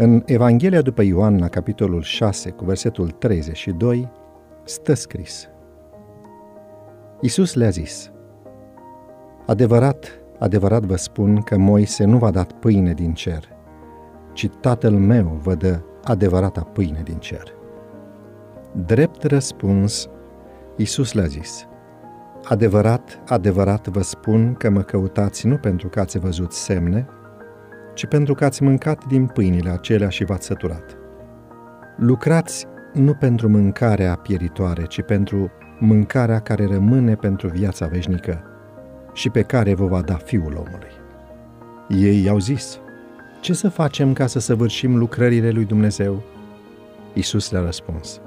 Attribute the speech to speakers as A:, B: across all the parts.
A: În Evanghelia după Ioan, la capitolul 6, cu versetul 32, stă scris. Iisus le-a zis, Adevărat, adevărat vă spun că Moise nu v-a dat pâine din cer, ci Tatăl meu vă dă adevărata pâine din cer. Drept răspuns, Iisus le-a zis, Adevărat, adevărat vă spun că mă căutați nu pentru că ați văzut semne, ci pentru că ați mâncat din pâinile acelea și v-ați săturat. Lucrați nu pentru mâncarea pieritoare, ci pentru mâncarea care rămâne pentru viața veșnică și pe care vă va da Fiul omului. Ei i-au zis, ce să facem ca să săvârșim lucrările lui Dumnezeu? Isus le-a răspuns,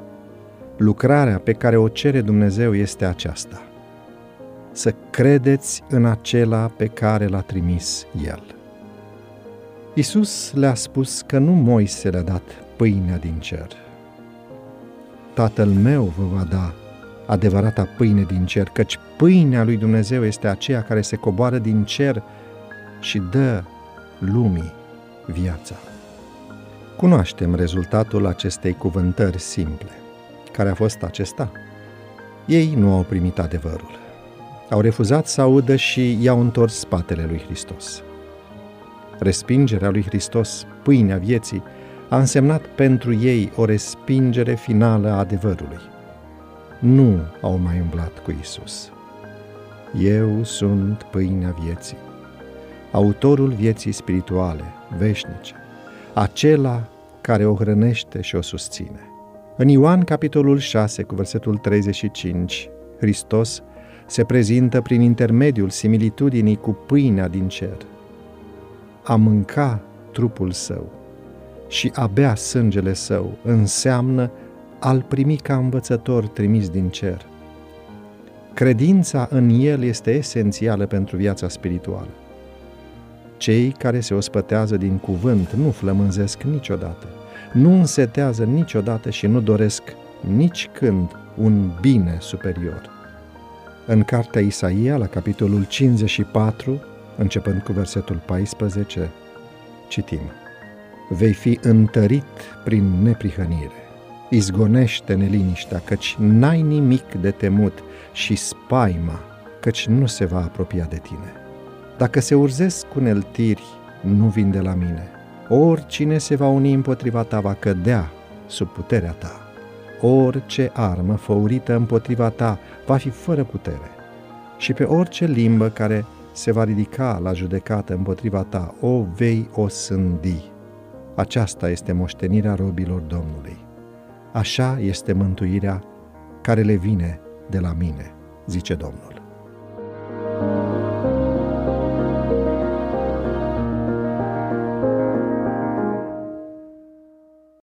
A: lucrarea pe care o cere Dumnezeu este aceasta, să credeți în acela pe care l-a trimis El. Isus le-a spus că nu Moise le-a dat pâinea din cer. Tatăl meu vă va da adevărata pâine din cer, căci pâinea lui Dumnezeu este aceea care se coboară din cer și dă lumii viața. Cunoaștem rezultatul acestei cuvântări simple. Care a fost acesta? Ei nu au primit adevărul. Au refuzat să audă și i-au întors spatele lui Hristos. Respingerea lui Hristos, pâinea vieții, a însemnat pentru ei o respingere finală a adevărului. Nu au mai umblat cu Isus. Eu sunt pâinea vieții, autorul vieții spirituale, veșnice, acela care o hrănește și o susține. În Ioan, capitolul 6, cu versetul 35, Hristos se prezintă prin intermediul similitudinii cu pâinea din cer – a mânca trupul său și a bea sângele său înseamnă al primi ca învățător trimis din cer. Credința în el este esențială pentru viața spirituală. Cei care se ospătează din cuvânt nu flămânzesc niciodată, nu însetează niciodată și nu doresc nici când un bine superior. În cartea Isaia, la capitolul 54, începând cu versetul 14, citim. Vei fi întărit prin neprihănire. Izgonește neliniștea, căci n-ai nimic de temut și spaima, căci nu se va apropia de tine. Dacă se urzesc cu neltiri, nu vin de la mine. Oricine se va uni împotriva ta va cădea sub puterea ta. Orice armă făurită împotriva ta va fi fără putere. Și pe orice limbă care se va ridica la judecată împotriva ta, o vei o sândi. Aceasta este moștenirea robilor Domnului. Așa este mântuirea care le vine de la mine, zice Domnul.